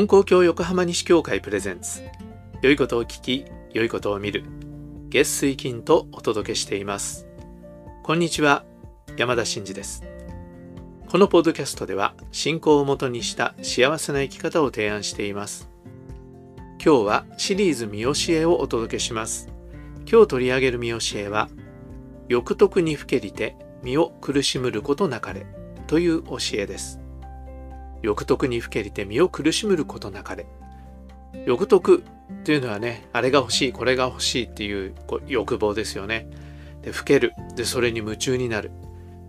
金光教横浜西教会プレゼンツ。良いことを聞き良いことを見る。月水金とお届けしています。こんにちは山田真嗣です。このポッドキャストでは信仰をもとにした幸せな生き方を提案しています。今日はシリーズ見教えをお届けします。今日取り上げる見教えは欲得にふけりて身を苦しむることなかれという教えです。欲得にふけりて身を苦しむることなかれ。欲得というのはねあれが欲しいこれが欲しいっていう欲望ですよね。でふける。でそれに夢中になる。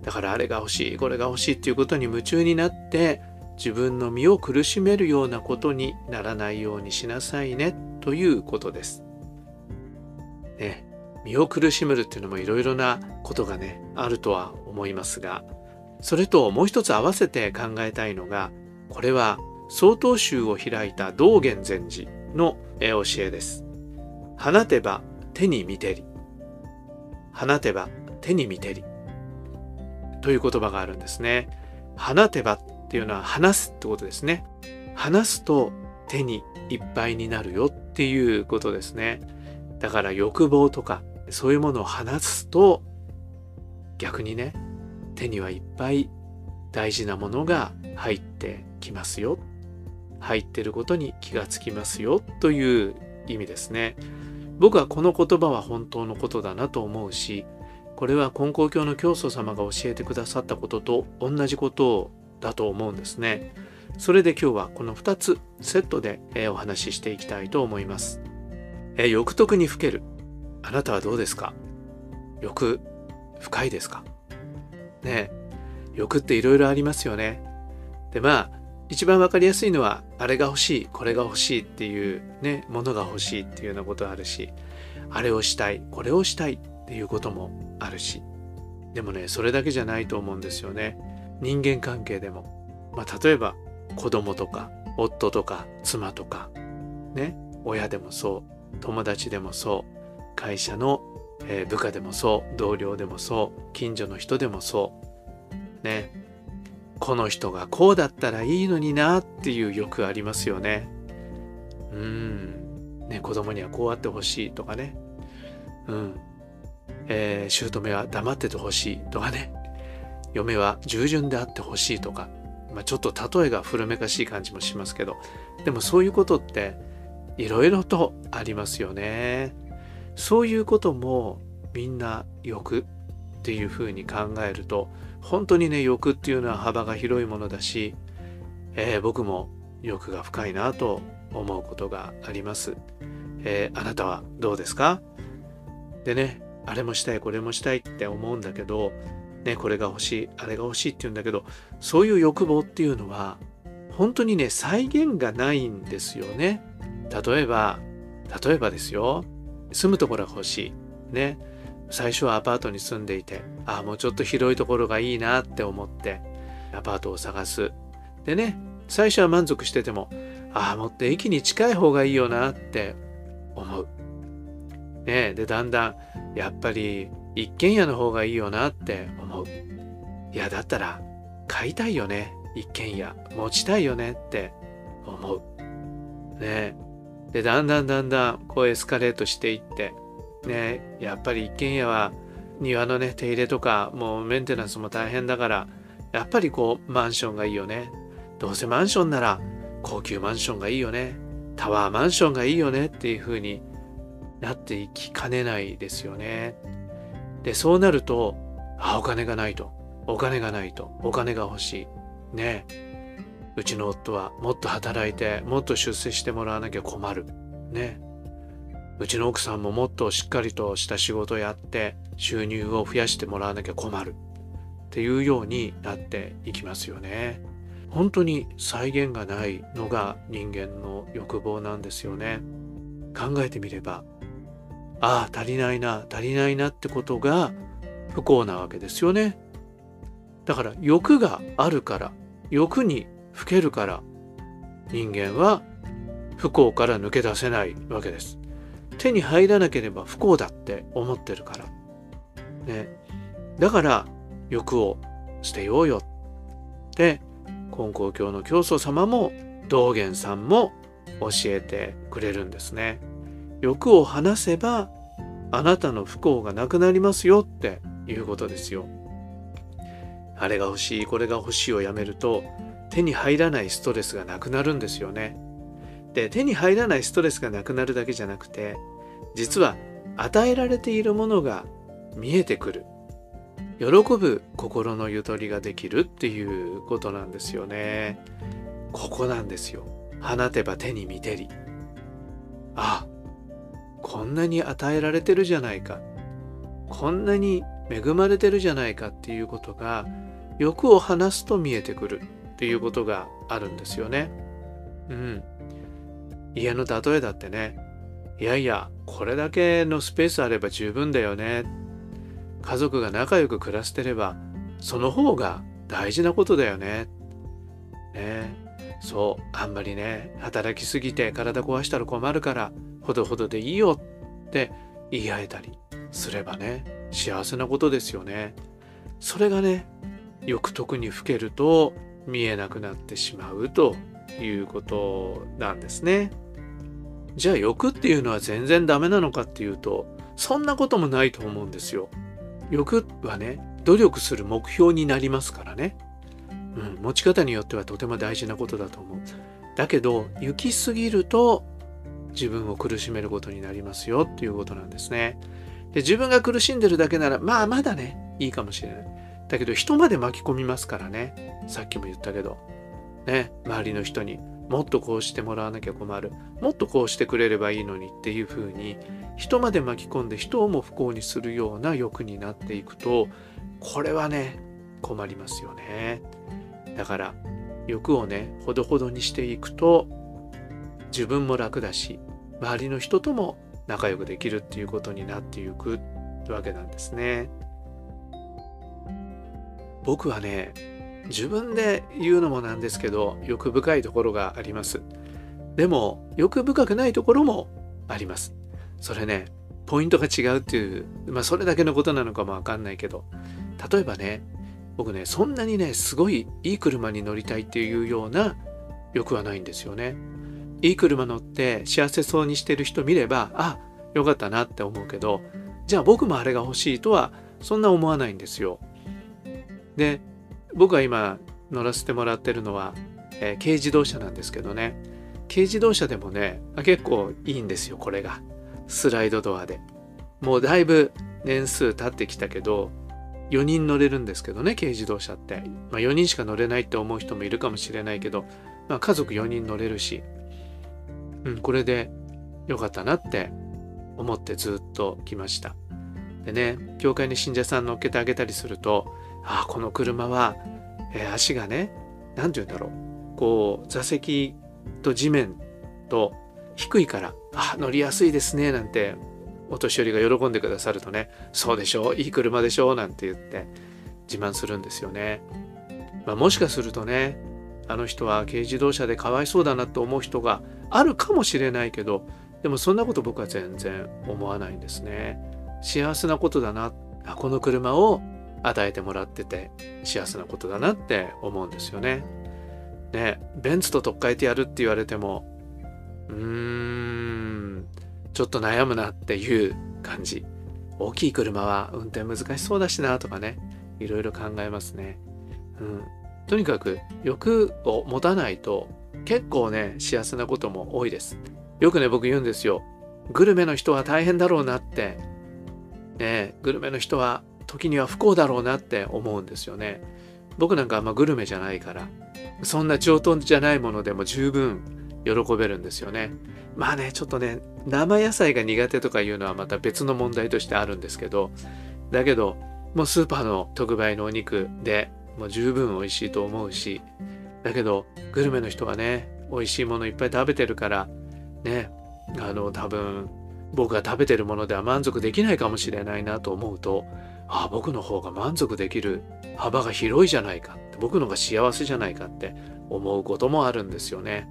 だからあれが欲しいこれが欲しいっていうことに夢中になって自分の身を苦しめるようなことにならないようにしなさいねということです。ね、身を苦しめるっていうのもいろいろなことがねあるとは思いますがそれともう一つ合わせて考えたいのがこれは曹洞宗を開いた道元禅師の教えです。放てば手に見てり。放てば手に見てり。という言葉があるんですね。放てばっていうのは話すってことですね。話すと手にいっぱいになるよっていうことですね。だから欲望とかそういうものを話すと逆にね手にはいっぱい大事なものが入ってきますよ。入ってることに気がつきますよ。という意味ですね。僕はこの言葉は本当のことだなと思うしこれは金光教の教祖様が教えてくださったことと同じことだと思うんですね。それで今日はこの2つセットでお話ししていきたいと思います。欲得にふける。あなたはどうですか？欲深いですか？ね欲っていろいろありますよね。でまあ一番わかりやすいのはあれが欲しいこれが欲しいっていうねものが欲しいっていうようなことあるしあれをしたいこれをしたいっていうこともあるし。でもねそれだけじゃないと思うんですよね。人間関係でも、まあ、例えば子供とか夫とか妻とかね親でもそう友達でもそう会社の、えー、部下でもそう同僚でもそう近所の人でもそうね。この人がこうだったらいいのになっていう欲ありますよね。うん。ね、子供にはこうあってほしいとかね。うん。えー、姑は黙っててほしいとかね。嫁は従順であってほしいとか。まあ、ちょっと例えが古めかしい感じもしますけど。でもそういうことっていろいろとありますよね。そういうこともみんな欲っていうふうに考えると本当にね欲っていうのは幅が広いものだし、えー、僕も欲が深いなと思うことがあります、えー、あなたはどうですか？でねあれもしたいこれもしたいって思うんだけどねこれが欲しいあれが欲しいって言うんだけどそういう欲望っていうのは本当にね再現がないんですよね。例えば例えばですよ。住むところが欲しい。ね。最初はアパートに住んでいてああもうちょっと広いところがいいなって思ってアパートを探す。でね最初は満足しててもああもっと駅に近い方がいいよなって思う。ねでだんだんやっぱり一軒家の方がいいよなって思う。いやだったら買いたいよね。一軒家。持ちたいよねって思う。ねでだんだんだんだんこうエスカレートしていってね、やっぱり一軒家は庭のね、手入れとか、もうメンテナンスも大変だから、やっぱりこう、マンションがいいよね。どうせマンションなら、高級マンションがいいよね。タワーマンションがいいよねっていう風になっていきかねないですよね。で、そうなると、あ、お金がないと。お金がないと。お金が欲しい。ね。うちの夫はもっと働いて、もっと出世してもらわなきゃ困る。ね。うちの奥さんももっとしっかりとした仕事をやって収入を増やしてもらわなきゃ困るっていうようになっていきますよね。本当に再現がないのが人間の欲望なんですよね。考えてみれば、ああ、足りないな、足りないなってことが不幸なわけですよね。だから欲があるから、欲にふけるから人間は不幸から抜け出せないわけです。手に入らなければ不幸だって思ってるから。ね。だから欲を捨てようよって金光教の教祖様も道元さんも教えてくれるんですね。欲を話せばあなたの不幸がなくなりますよっていうことですよ。あれが欲しいこれが欲しいをやめると手に入らないストレスがなくなるんですよね。で手に入らないストレスがなくなるだけじゃなくて実は与えられているものが見えてくる喜ぶ心のゆとりができるっていうことなんですよね。ここなんですよ。放てば手に見てり。あ、こんなに与えられてるじゃないか。こんなに恵まれてるじゃないかっていうことが欲を話すと見えてくるっていうことがあるんですよね。うん。家の例えだってね、いやいや、これだけのスペースあれば十分だよね。家族が仲良く暮らしてれば、その方が大事なことだよね。ねそう、あんまりね、働きすぎて体壊したら困るから、ほどほどでいいよって言い合えたりすればね、幸せなことですよね。それがね、欲得にふけると見えなくなってしまうということなんですね。じゃあ欲っていうのは全然ダメなのかっていうとそんなこともないと思うんですよ。欲はね努力する目標になりますからね。うん、持ち方によってはとても大事なことだと思う。だけど行き過ぎると自分を苦しめることになりますよっていうことなんですね。で自分が苦しんでるだけならまあまだねいいかもしれない。だけど人まで巻き込みますからね。さっきも言ったけど。ね、周りの人にもっとこうしてもらわなきゃ困る。もっとこうしてくれればいいのにっていうふうに人まで巻き込んで人をも不幸にするような欲になっていくとこれはね困りますよね。だから欲をねほどほどにしていくと自分も楽だし周りの人とも仲良くできるっていうことになっていくわけなんですね。僕はね自分で言うのもなんですけど欲深いところがあります。でも欲深くないところもあります。それねポイントが違うっていうまあそれだけのことなのかもわかんないけど例えばね僕ねそんなにねすごいいい車に乗りたいっていうような欲はないんですよね。いい車乗って幸せそうにしてる人見ればあよかったなって思うけどじゃあ僕もあれが欲しいとはそんな思わないんですよ。で僕が今乗らせてもらってるのは、えー、軽自動車なんですけどね。軽自動車でもね結構いいんですよこれが。スライドドアで。もうだいぶ年数経ってきたけど4人乗れるんですけどね軽自動車って、まあ、4人しか乗れないって思う人もいるかもしれないけど、まあ、家族4人乗れるし、うん、これでよかったなって思ってずっと来ました。でね教会に信者さん乗っけてあげたりするとああこの車は、えー、足がね何て言うんだろう。こう座席と地面と低いからあ乗りやすいですねなんてお年寄りが喜んでくださるとねそうでしょういい車でしょうなんて言って自慢するんですよね、まあ、もしかするとねあの人は軽自動車でかわいそうだなと思う人があるかもしれないけどでもそんなこと僕は全然思わないんですね。幸せなことだな。この車を与えてもらってて幸せなことだなって思うんですよね。ねベンツと取っ替えてやるって言われてもうーんちょっと悩むなっていう感じ。大きい車は運転難しそうだしなとかねいろいろ考えますね。うん、とにかく欲を持たないと結構ね幸せなことも多いです。よくね僕言うんですよ。グルメの人は大変だろうなって。ねグルメの人は時には不幸だろうなって思うんですよね。僕なんかあんまグルメじゃないからそんな上等じゃないものでも十分喜べるんですよね。まあねちょっとね生野菜が苦手とかいうのはまた別の問題としてあるんですけどだけどもうスーパーの特売のお肉でもう十分美味しいと思うしだけどグルメの人がね美味しいものいっぱい食べてるからねあの多分僕が食べてるものでは満足できないかもしれないなと思うとあ僕の方が満足できる幅が広いじゃないかって僕の方が幸せじゃないかって思うこともあるんですよね。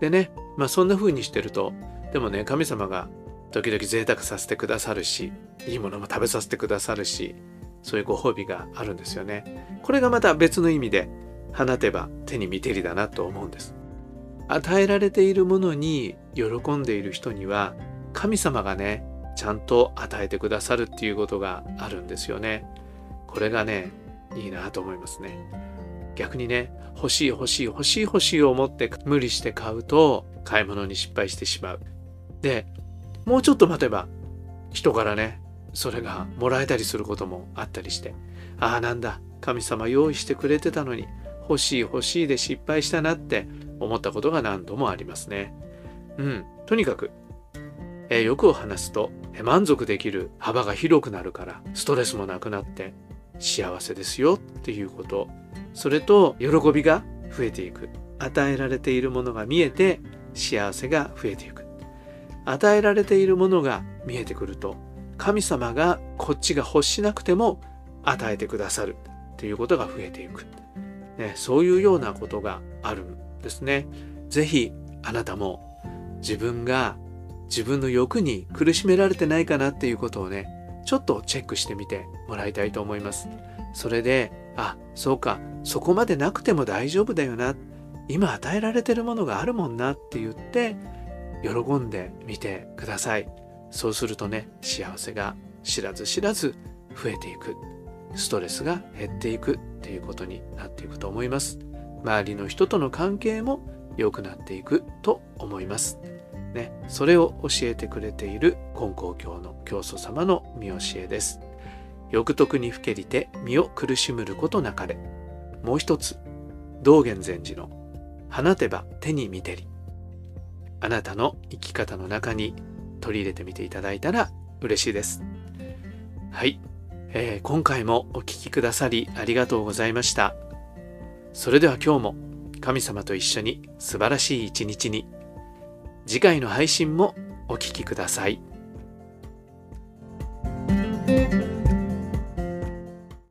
でねまあそんな風にしてるとでもね神様が時々贅沢させてくださるしいいものも食べさせてくださるしそういうご褒美があるんですよね。これがまた別の意味で放てば手に見てりだなと思うんです。与えられているものに喜んでいる人には神様がねちゃんと与えてくださるっていうことがあるんですよね。これがねいいなと思いますね。逆にね欲しい欲しい欲しい欲しいを思って無理して買うと買い物に失敗してしまう。でもうちょっと待てば人からねそれがもらえたりすることもあったりしてああなんだ神様用意してくれてたのに欲しい欲しいで失敗したなって思ったことが何度もありますね。うん、とにかく、えー、欲を話すと、え、満足できる幅が広くなるからストレスもなくなって幸せですよっていうこと。それと喜びが増えていく。与えられているものが見えて幸せが増えていく。与えられているものが見えてくると神様がこっちが欲しなくても与えてくださるっていうことが増えていく、ね、そういうようなことがあるんですね。ぜひあなたも自分が自分の欲に苦しめられてないかなっていうことをね、ちょっとチェックしてみてもらいたいと思います。それで、あ、そうか、そこまでなくても大丈夫だよな。今与えられてるものがあるもんなって言って、喜んでみてください。そうするとね、幸せが知らず知らず増えていく。ストレスが減っていくっていうことになっていくと思います。周りの人との関係も良くなっていくと思います。ね、それを教えてくれている金光教の教祖様の見教えです。欲得にふけりて身を苦しむることなかれ。もう一つ、道元禅師の放てば手に見てり。あなたの生き方の中に取り入れてみていただいたら嬉しいです。はい、えー、今回もお聴きくださりありがとうございました。それでは今日も神様と一緒に素晴らしい一日に次回の配信もお聴きください。